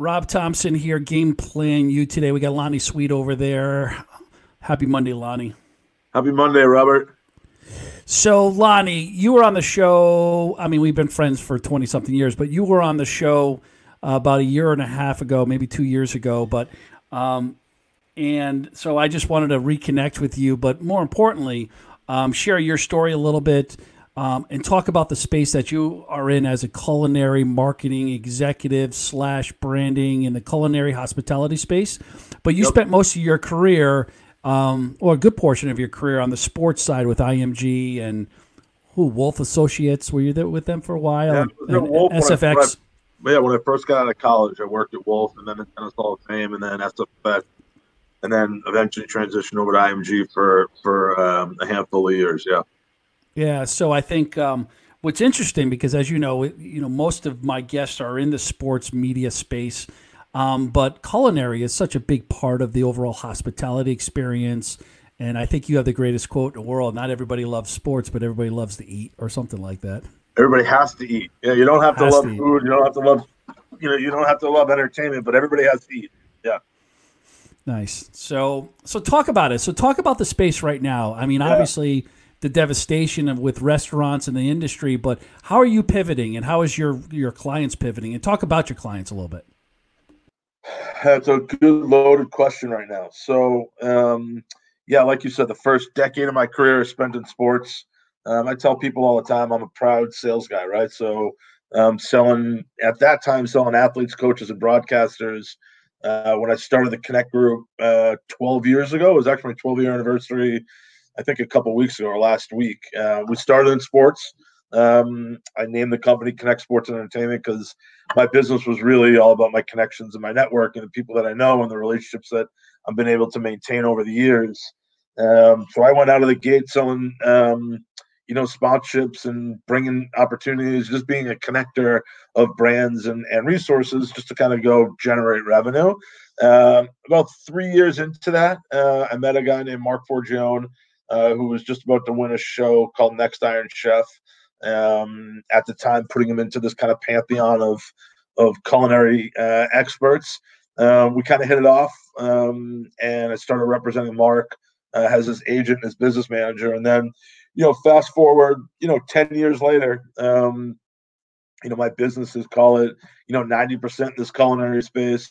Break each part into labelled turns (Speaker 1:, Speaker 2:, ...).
Speaker 1: Rob Thompson here, Game Plan You today. We got Lonnie Sweet over there. Happy Monday, Lonnie.
Speaker 2: Happy Monday, Robert.
Speaker 1: So, Lonnie, you were on the show. I mean, we've been friends for 20 something years, but you were on the show uh, about a year and a half ago, maybe two years ago. But, um, and so I just wanted to reconnect with you, but more importantly, um, share your story a little bit um, and talk about the space that you are in as a culinary marketing executive slash branding in the culinary hospitality space. But you yep. spent most of your career um, or a good portion of your career on the sports side with IMG and who Woolf Associates. Were you there with them for a while?
Speaker 2: Yeah, Woolf SFX. When I, yeah, when I first got out of college, I worked at Woolf and then at Tennis Hall of Fame and then SFX, and then eventually transitioned over to IMG for for um, a handful of years. Yeah.
Speaker 1: Yeah. So I think. Um, what's interesting because as you know you know most of my guests are in the sports media space um, but culinary is such a big part of the overall hospitality experience. And I think you have the greatest quote in the world. Not everybody loves sports, but everybody loves to eat, or something like that.
Speaker 2: Everybody has to eat. Yeah, you don't have to love to food. You don't have to love, you know, you don't have to love entertainment, but everybody has to eat. Yeah.
Speaker 1: Nice. So, so talk about it. So, talk about the space right now. I mean, yeah. obviously, the devastation of with restaurants and the industry, but how are you pivoting, and how is your your clients pivoting? And talk about your clients a little bit.
Speaker 2: That's a good loaded question right now. So, um, yeah, like you said, the first decade of my career is spent in sports. Um, I tell people all the time I'm a proud sales guy, right? So, um, selling at that time, selling athletes, coaches, and broadcasters. Uh, when I started the Connect Group uh, 12 years ago, it was actually my 12 year anniversary. I think a couple weeks ago or last week. Uh, we started in sports. Um, I named the company Connect Sports and Entertainment because my business was really all about my connections and my network and the people that I know and the relationships that I've been able to maintain over the years. Um, so I went out of the gate selling, um, you know, sponsorships and bringing opportunities, just being a connector of brands and, and resources just to kind of go generate revenue. Um, about three years into that, uh, I met a guy named Marc Forgione, uh, who was just about to win a show called Next Iron Chef um, at the time, putting him into this kind of pantheon of of culinary uh, experts. Uh, we kind of hit it off, um, and I started representing Marc uh, as his agent, his business manager, and then, you know, fast forward, you know, ten years later, um, you know, my businesses call it, you know, ninety percent in this culinary space,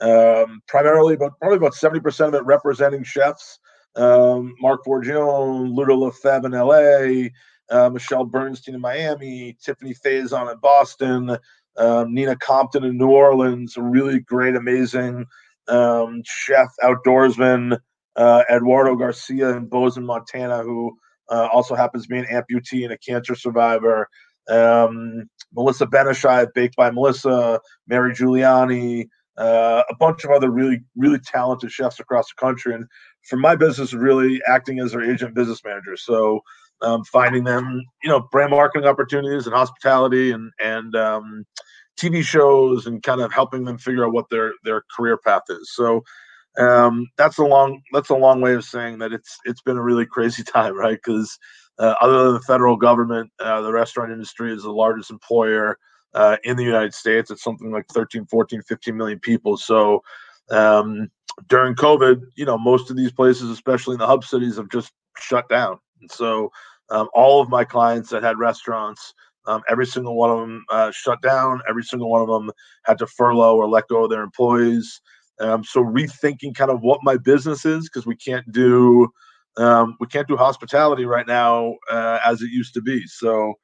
Speaker 2: um, primarily, but probably about seventy percent of it representing chefs. Um, Marc Forgione, Ludo Lefebvre in LA, uh, Michelle Bernstein in Miami, Tiffani Faison in Boston, um, Nina Compton in New Orleans, a really great, amazing um, chef, outdoorsman, uh, Eduardo Garcia in Bozeman, Montana, who uh, also happens to be an amputee and a cancer survivor. Um, Melissa Ben-Ishay, Baked by Melissa, Mary Giuliani, uh, a bunch of other really, really talented chefs across the country. And for my business, really acting as their agent business manager. So um, finding them, you know, brand marketing opportunities and hospitality and and um, TV shows and kind of helping them figure out what their their career path is. So um, that's a long that's a long way of saying that it's it's been a really crazy time, right? Because uh, other than the federal government, uh, the restaurant industry is the largest employer uh, in the United States. It's something like 13, 14, 15 million people. So um, during COVID, you know, most of these places, especially in the hub cities, have just shut down. And so um, all of my clients that had restaurants, um, every single one of them uh, shut down. Every single one of them had to furlough or let go of their employees. Um, so rethinking kind of what my business is because we can't do um, we can't do hospitality right now uh, as it used to be. So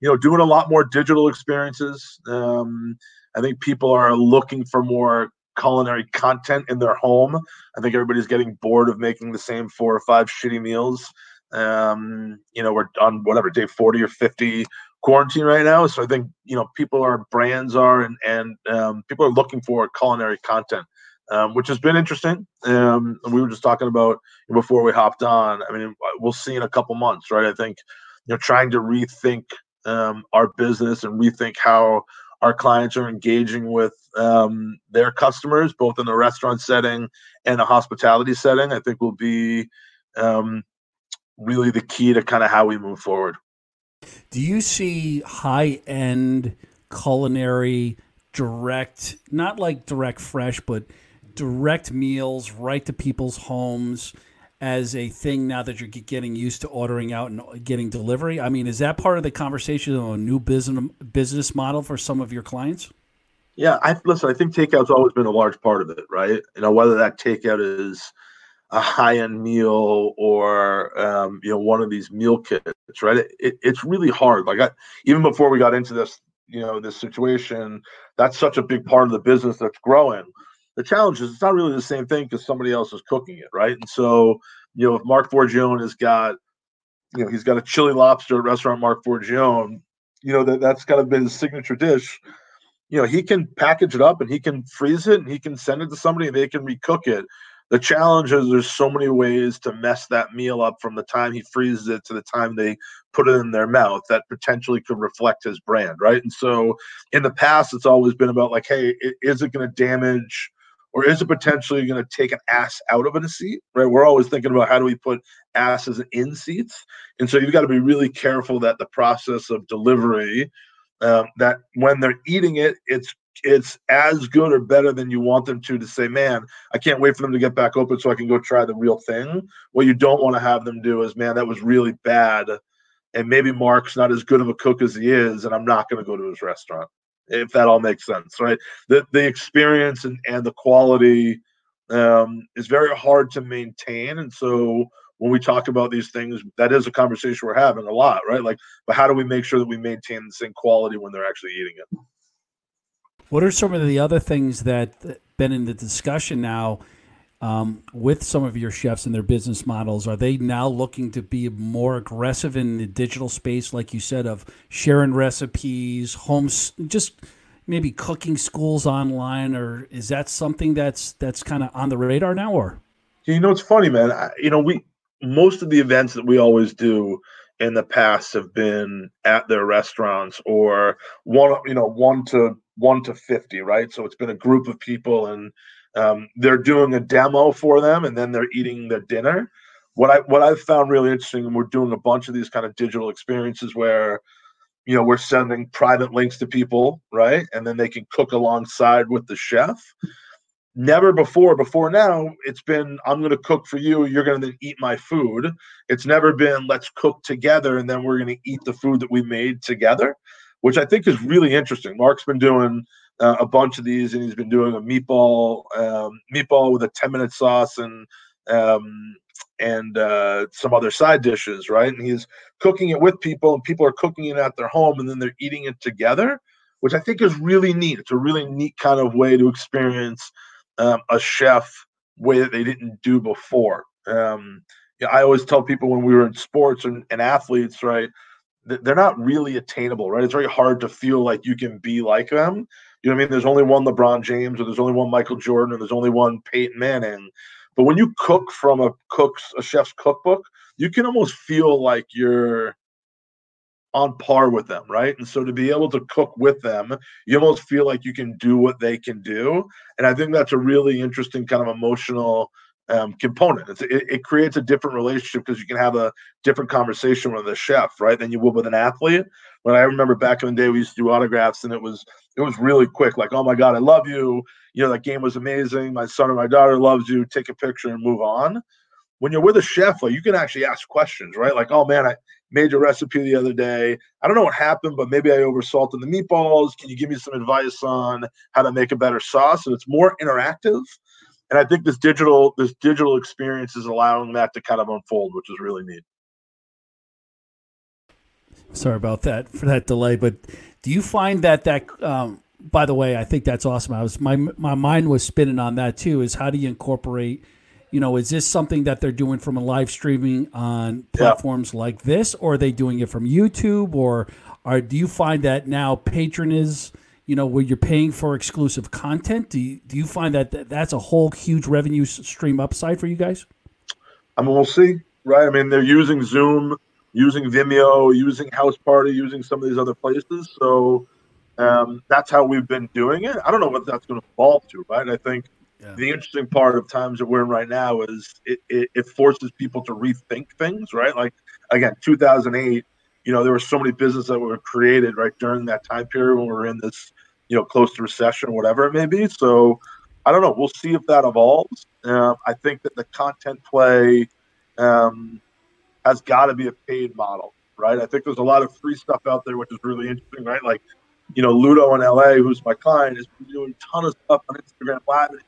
Speaker 2: you know, doing a lot more digital experiences. Um, I think people are looking for more culinary content in their home. I think everybody's getting bored of making the same four or five shitty meals um, you know, we're on whatever day 40 or 50 quarantine right now. So I think, you know, people are brands are and, and um, people are looking for culinary content, um, which has been interesting. Um, we were just talking about before we hopped on. I mean, we'll see in a couple months, right? I think, you know, trying to rethink um, our business and rethink how our clients are engaging with um, their customers, both in the restaurant setting and a hospitality setting, I think will be um, really the key to kind of how we move forward.
Speaker 1: Do you see high end culinary direct, not like direct fresh, but direct meals right to people's homes as a thing now that you're getting used to ordering out and getting delivery? I mean, is that part of the conversation on a new business business model for some of your clients?
Speaker 2: Yeah, I listen. I think takeout's always been a large part of it, right? You know, whether that takeout is a high-end meal or um, you know one of these meal kits, right? It, it, it's really hard. Like I, even before we got into this, you know, this situation, that's such a big part of the business that's growing. The challenge is it's not really the same thing because somebody else is cooking it, right? And so, you know, if Marc Forgione has got, you know, he's got a chili lobster at restaurant Marc Forgione, you know, that that's kind of been his signature dish. You know, he can package it up and he can freeze it and he can send it to somebody and they can recook it. The challenge is there's so many ways to mess that meal up from the time he freezes it to the time they put it in their mouth that potentially could reflect his brand, right? And so in the past, it's always been about like, hey, is it going to damage or is it potentially going to take an ass out of a seat? Right? We're always thinking about how do we put asses in seats, and so you've got to be really careful that the process of delivery, um, that when they're eating it, it's it's as good or better than you want them to to say, man, I can't wait for them to get back open so I can go try the real thing. What you don't want to have them do is, man, that was really bad. And maybe Marc's not as good of a cook as he is, and I'm not going to go to his restaurant if that all makes sense, right? The the experience and, and the quality um, is very hard to maintain, and so when we talk about these things, that is a conversation we're having a lot, right? Like, but how do we make sure that we maintain the same quality when they're actually eating it?
Speaker 1: What are some of the other things that been in the discussion now? Um, with some of your chefs and their business models? Are they now looking to be more aggressive in the digital space, like you said, of sharing recipes, homes, just maybe cooking schools online, or is that something that's that's kind of on the radar now? Or
Speaker 2: you know, it's funny, man. I, you know, we most of the events that we always do in the past have been at their restaurants or one, you know, one to one to fifty, right? So it's been a group of people and um, they're doing a demo for them, and then they're eating their dinner. What I what I've found really interesting, and we're doing a bunch of these kind of digital experiences where, you know, we're sending private links to people, right, and then they can cook alongside with the chef. Never before, before now, it's been I'm going to cook for you. You're going to eat my food. It's never been let's cook together and then we're going to eat the food that we made together, which I think is really interesting. Marc's been doing uh, a bunch of these, and he's been doing a meatball um, meatball with a ten minute sauce and um, and uh, some other side dishes, right? And he's cooking it with people, and people are cooking it at their home, and then they're eating it together, which I think is really neat. It's a really neat kind of way to experience um, a chef way that they didn't do before. Um, yeah, I always tell people when we were in sports and, and athletes, right? They're not really attainable, right? It's very hard to feel like you can be like them. You know what I mean? There's only one LeBron James, or there's only one Michael Jordan, or there's only one Peyton Manning. But when you cook from a cook's a chef's cookbook, you can almost feel like you're on par with them, right? And so to be able to cook with them, you almost feel like you can do what they can do. And I think that's a really interesting kind of emotional um, component. It, it, creates a different relationship because you can have a different conversation with a chef, right, than you would with an athlete. When I remember back in the day, we used to do autographs, and it was it was really quick. Like, oh my god, I love you. You know, that game was amazing. My son or my daughter loves you. Take a picture and move on. When you're with a chef, like you can actually ask questions, right? Like, oh man, I made your recipe the other day. I don't know what happened, but maybe I oversalted the meatballs. Can you give me some advice on how to make a better sauce? And it's more interactive and I think this digital this digital experience is allowing that to kind of unfold, which is really neat.
Speaker 1: Sorry about that for that delay, but do you find that that um, by the way, I think that's awesome. I was my my mind was spinning on that too. Is how do you incorporate? You know, is this something that they're doing from a live streaming on platforms yeah. like this, or are they doing it from YouTube, or are do you find that now Patreon is you know, where you're paying for exclusive content? Do you, do you find that that's a whole huge revenue stream upside for you guys?
Speaker 2: I mean, we'll see, right? I mean, they're using Zoom, using Vimeo, using Houseparty, using some of these other places. So um, that's how we've been doing it. I don't know what that's going to evolve to, right? I think yeah. the interesting part of times that we're in right now is it, it, it forces people to rethink things, right? Like, again, 2008 you know, there were so many businesses that were created right during that time period when we were in this you know, close to recession, or whatever it may be. So I don't know. We'll see if that evolves. Uh, I think that the content play um, has got to be a paid model, right? I think there's a lot of free stuff out there, which is really interesting, right? Like, you know, Ludo in LA, who's my client, is doing a ton of stuff on Instagram Live and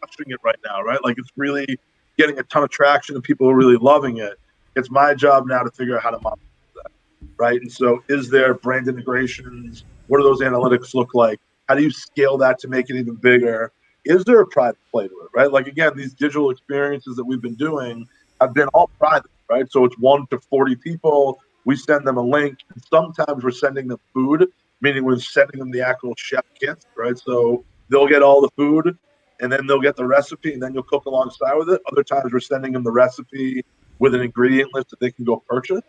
Speaker 2: crushing it right now, right? Like, it's really getting a ton of traction and people are really loving it. It's my job now to figure out how to monetize that, right? And so, is there brand integrations? What do those analytics look like? How do you scale that to make it even bigger? is there a private play to it, right? Like again, these digital experiences that we've been doing have been all private, right? So it's one to 40 people. We send them a link. Sometimes we're sending them food, meaning we're sending them the actual chef kit, right? So they'll get all the food and then they'll get the recipe and then you'll cook alongside with it. Other times we're sending them the recipe with an ingredient list that they can go purchase.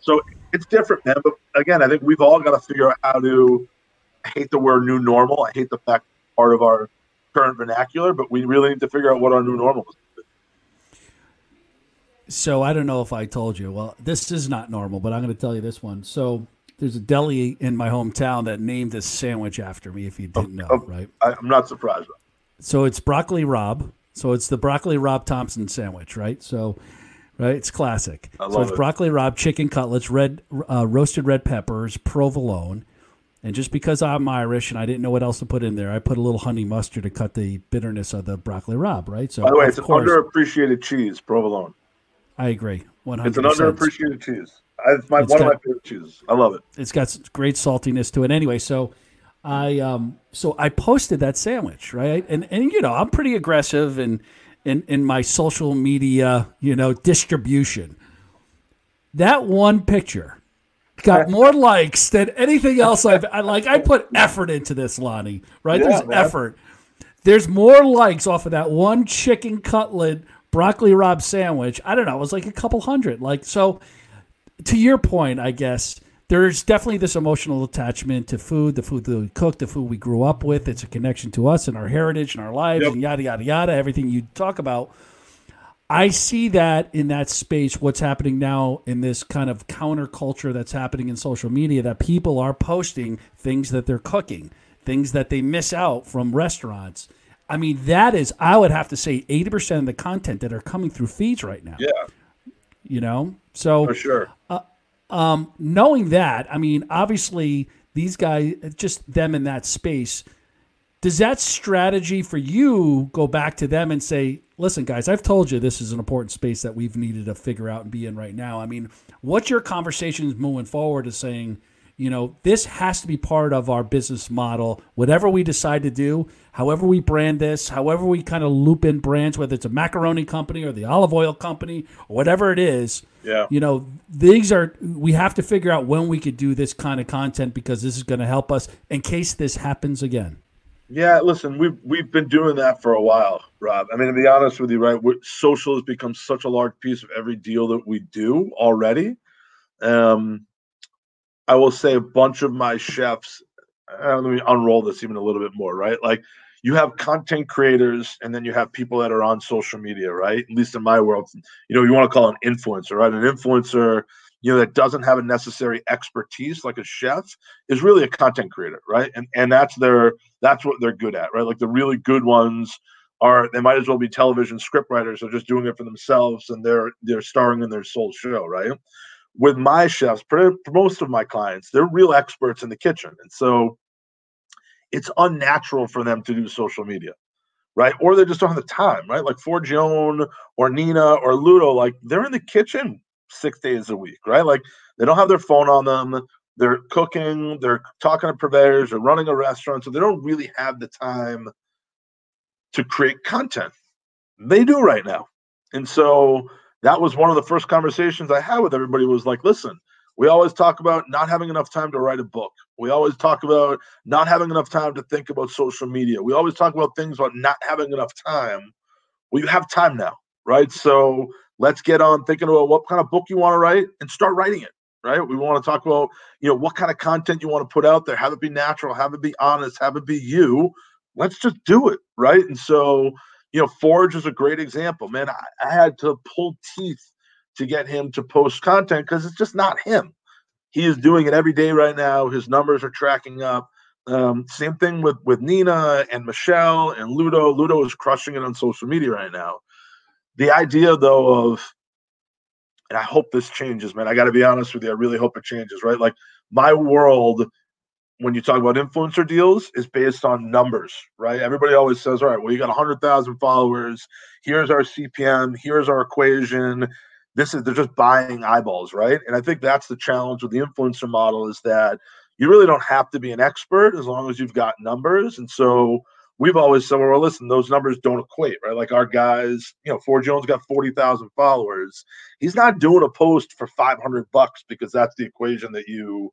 Speaker 2: So it's different, man. But again, I think we've all got to figure out how to. I hate the word new normal. I hate the fact part of our current vernacular, but we really need to figure out what our new normal is.
Speaker 1: So I don't know if I told you. Well, this is not normal, but I'm going to tell you this one. So there's a deli in my hometown that named this sandwich after me. If you oh, didn't know, oh, right?
Speaker 2: I'm not surprised.
Speaker 1: So it's broccoli Rob. So it's the broccoli Rob Thompson sandwich, right? So, right, it's classic. so it's
Speaker 2: it.
Speaker 1: broccoli Rob, chicken cutlets, red uh, roasted red peppers, provolone, and just because I'm Irish and I didn't know what else to put in there, I put a little honey mustard to cut the bitterness of the broccoli Rob, right?
Speaker 2: So, by the way, it's an underappreciated cheese, provolone.
Speaker 1: I agree. 100
Speaker 2: It's an underappreciated cheese. It's my one got, of my favorite cheeses. I love it.
Speaker 1: It's got great saltiness to it. Anyway, so I um so I posted that sandwich, right? And and you know, I'm pretty aggressive in in in my social media, you know, distribution. That one picture got more likes than anything else I've I, like. I put effort into this, Lonnie. Right? Yeah, There's man. effort. There's more likes off of that one chicken cutlet broccoli Rob sandwich. I don't know. It was like a couple hundred. Like so. To your point, I guess there's definitely this emotional attachment to food, the food that we cook, the food we grew up with. It's a connection to us and our heritage and our lives yep. and yada yada yada. Everything you talk about. I see that in that space, what's happening now in this kind of counterculture that's happening in social media, that people are posting things that they're cooking, things that they miss out from restaurants. I mean, that is, I would have to say, 80% of the content that are coming through feeds right now.
Speaker 2: Yeah.
Speaker 1: You know? So,
Speaker 2: for sure.
Speaker 1: Uh, um, knowing that, I mean, obviously, these guys, just them in that space, does that strategy for you go back to them and say, listen, guys, I've told you this is an important space that we've needed to figure out and be in right now? I mean, what's your conversations moving forward is saying, you know, this has to be part of our business model. Whatever we decide to do, however we brand this, however we kind of loop in brands, whether it's a macaroni company or the olive oil company or whatever it is,
Speaker 2: yeah.
Speaker 1: you know, these are, we have to figure out when we could do this kind of content because this is going to help us in case this happens again.
Speaker 2: Yeah, listen, we've we've been doing that for a while, Rob. I mean, to be honest with you, right? social has become such a large piece of every deal that we do already. Um, I will say a bunch of my chefs. Uh, let me unroll this even a little bit more, right? Like you have content creators, and then you have people that are on social media, right? At least in my world, you know, you want to call an influencer, right? An influencer you know that doesn't have a necessary expertise like a chef is really a content creator right and and that's their that's what they're good at right like the really good ones are they might as well be television script writers they're just doing it for themselves and they're they're starring in their sole show right with my chefs for most of my clients they're real experts in the kitchen and so it's unnatural for them to do social media right or they just don't have the time right like Forgione or nina or ludo like they're in the kitchen six days a week, right? Like they don't have their phone on them. They're cooking, they're talking to purveyors, they're running a restaurant. So they don't really have the time to create content. They do right now. And so that was one of the first conversations I had with everybody was like, listen, we always talk about not having enough time to write a book. We always talk about not having enough time to think about social media. We always talk about things about not having enough time. Well, you have time now, right? So let's get on thinking about what kind of book you want to write and start writing it right we want to talk about you know what kind of content you want to put out there have it be natural have it be honest have it be you let's just do it right and so you know forge is a great example man i, I had to pull teeth to get him to post content because it's just not him he is doing it every day right now his numbers are tracking up Um, same thing with with Nina and Michelle and Ludo. Ludo is crushing it on social media right now. The idea though of and I hope this changes, man. I got to be honest with you. I really hope it changes, right? Like my world when you talk about influencer deals is based on numbers, right? Everybody always says, all right, well, you got 100,000 followers. Here's our CPM. Here's our equation. This is, they're just buying eyeballs, right? And I think that's the challenge with the influencer model is that you really don't have to be an expert as long as you've got numbers. And so we've always said, well, listen, those numbers don't equate, right? Like our guys, you know, Forgione's got 40,000 followers. He's not doing a post for 500 bucks because that's the equation that you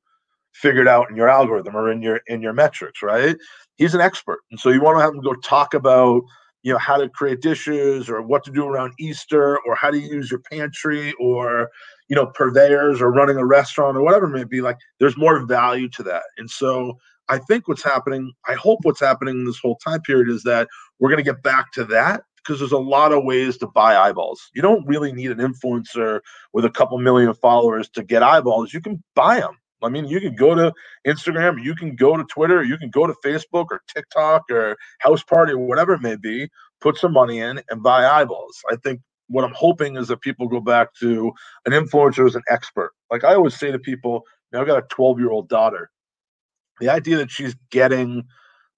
Speaker 2: figured out in your algorithm or in your in your metrics, right? He's an expert, and so you want to have him go talk about you know how to create dishes or what to do around Easter or how to use your pantry or you know purveyors or running a restaurant or whatever it may be. Like there's more value to that, and so I think what's happening, I hope what's happening in this whole time period is that we're going to get back to that because there's a lot of ways to buy eyeballs. You don't really need an influencer with a couple million followers to get eyeballs. You can buy them. I mean, you can go to Instagram, you can go to Twitter, you can go to Facebook or TikTok or Houseparty or whatever it may be, put some money in and buy eyeballs. I think what I'm hoping is that people go back to an influencer as an expert. Like I always say to people, you know, I've got a 12 year old daughter. The idea that she's getting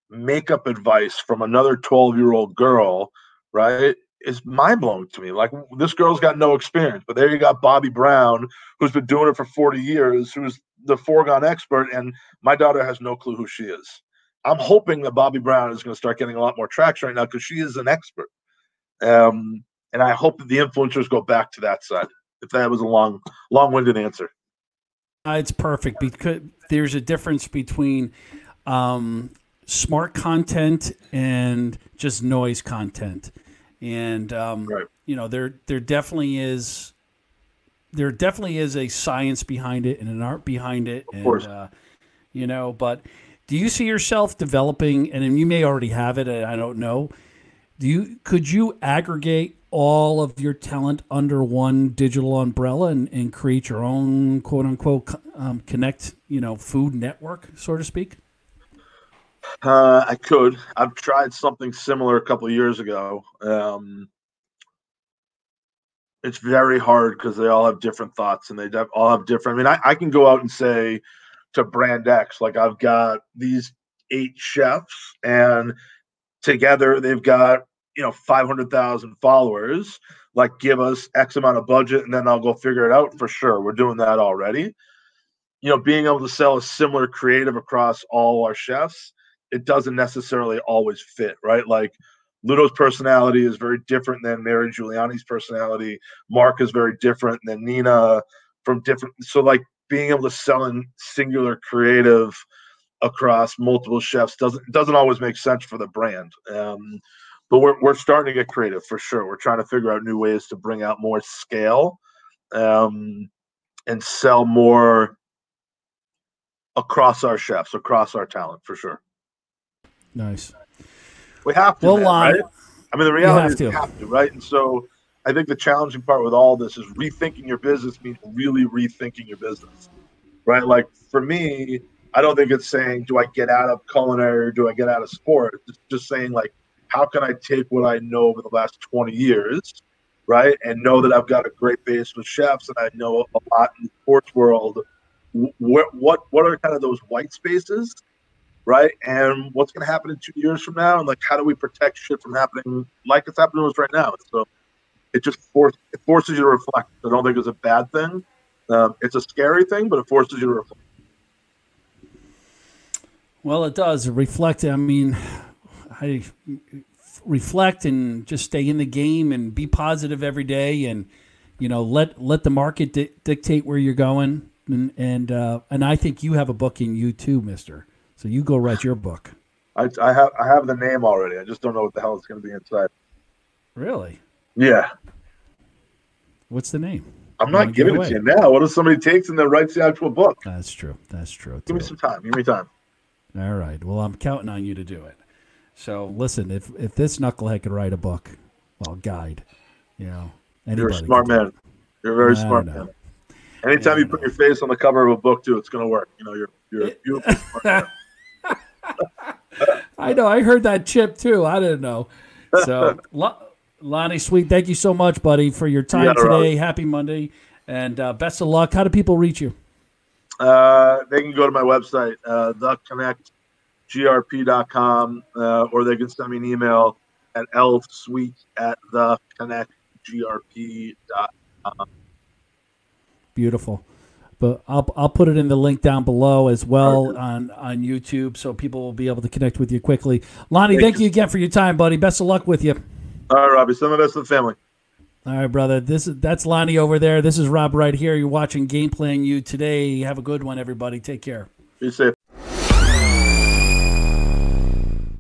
Speaker 2: makeup advice from another 12 year old girl, right? is mind blowing to me. Like this girl's got no experience, but there you got Bobbi Brown, who's been doing it for 40 years, who's the foregone expert, and my daughter has no clue who she is. I'm hoping that Bobbi Brown is going to start getting a lot more traction right now because she is an expert. Um, and I hope that the influencers go back to that side. If that was a long, long-winded answer.
Speaker 1: Uh, it's perfect because there's a difference between um, smart content and just noise content and um, right. you know there there definitely is there definitely is a science behind it and an art behind it
Speaker 2: of and course.
Speaker 1: Uh, you know but do you see yourself developing and you may already have it i don't know do you could you aggregate all of your talent under one digital umbrella and, and create your own quote unquote um, connect you know food network so to speak
Speaker 2: uh, I could. I've tried something similar a couple years ago. Um, it's very hard because they all have different thoughts and they all have different. I mean, I, I can go out and say to Brand X, like I've got these eight chefs, and together they've got you know 500,000 followers. Like, give us X amount of budget, and then I'll go figure it out for sure. We're doing that already. You know, being able to sell a similar creative across all our chefs it doesn't necessarily always fit, right? Like Ludo's personality is very different than Mary Giuliani's personality. Marc is very different than Nina from different. So like being able to sell in singular creative across multiple chefs doesn't doesn't always make sense for the brand. Um, but we're we're starting to get creative for sure. We're trying to figure out new ways to bring out more scale um, and sell more across our chefs, across our talent for sure.
Speaker 1: Nice.
Speaker 2: We have to. Well, man, right? I mean, the reality is you have to, right? And so I think the challenging part with all this is rethinking your business means really rethinking your business, right? Like for me, I don't think it's saying, do I get out of culinary or do I get out of sport? It's just saying, like, how can I take what I know over the last 20 years, right? And know that I've got a great base with chefs and I know a lot in the sports world. What, what, what are kind of those white spaces right? And what's going to happen in two years from now, and like how do we protect shit from happening like it's happening to us right now? So it just force it forces you to reflect. I don't think it's a bad thing. Um, it's a scary thing, but it forces you to reflect.
Speaker 1: Well, it does reflect. I mean, I reflect and just stay in the game and be positive every day, and you know, let let the market di- dictate where you're going. And and uh, and I think you have a book in you too, Mister. So you go write your book.
Speaker 2: I, I have I have the name already. I just don't know what the hell it's going to be inside.
Speaker 1: Really?
Speaker 2: Yeah.
Speaker 1: What's the name?
Speaker 2: I'm not giving it, it to you now. What if somebody takes and then writes the actual book?
Speaker 1: That's true. That's true.
Speaker 2: Give me some time. Give me time.
Speaker 1: All right. Well, I'm counting on you to do it. So listen, if if this knucklehead could write a book, well, guide, you know,
Speaker 2: you're a smart man. You're a very smart man. Anytime you put your face on the cover of a book, too, it's going to work. You know, you're you're a beautiful.
Speaker 1: I know. I heard that chip too. I didn't know. So, Lonnie, sweet. Thank you so much, buddy, for your time yeah, today. Happy Monday, and uh, best of luck. How do people reach you?
Speaker 2: Uh, they can go to my website, uh, theconnectgrp.com, uh, or they can send me an email at lsweet at theconnectgrp.com.
Speaker 1: Beautiful. But I'll, I'll put it in the link down below as well on, on YouTube so people will be able to connect with you quickly. Lonnie, thank, thank you again for your time, buddy. Best of luck with you.
Speaker 2: All right, Robbie. Some of us the family.
Speaker 1: All right, brother. This is that's Lonnie over there. This is Rob right here. You're watching Game Plan You today. Have a good one, everybody. Take care.
Speaker 2: Be safe.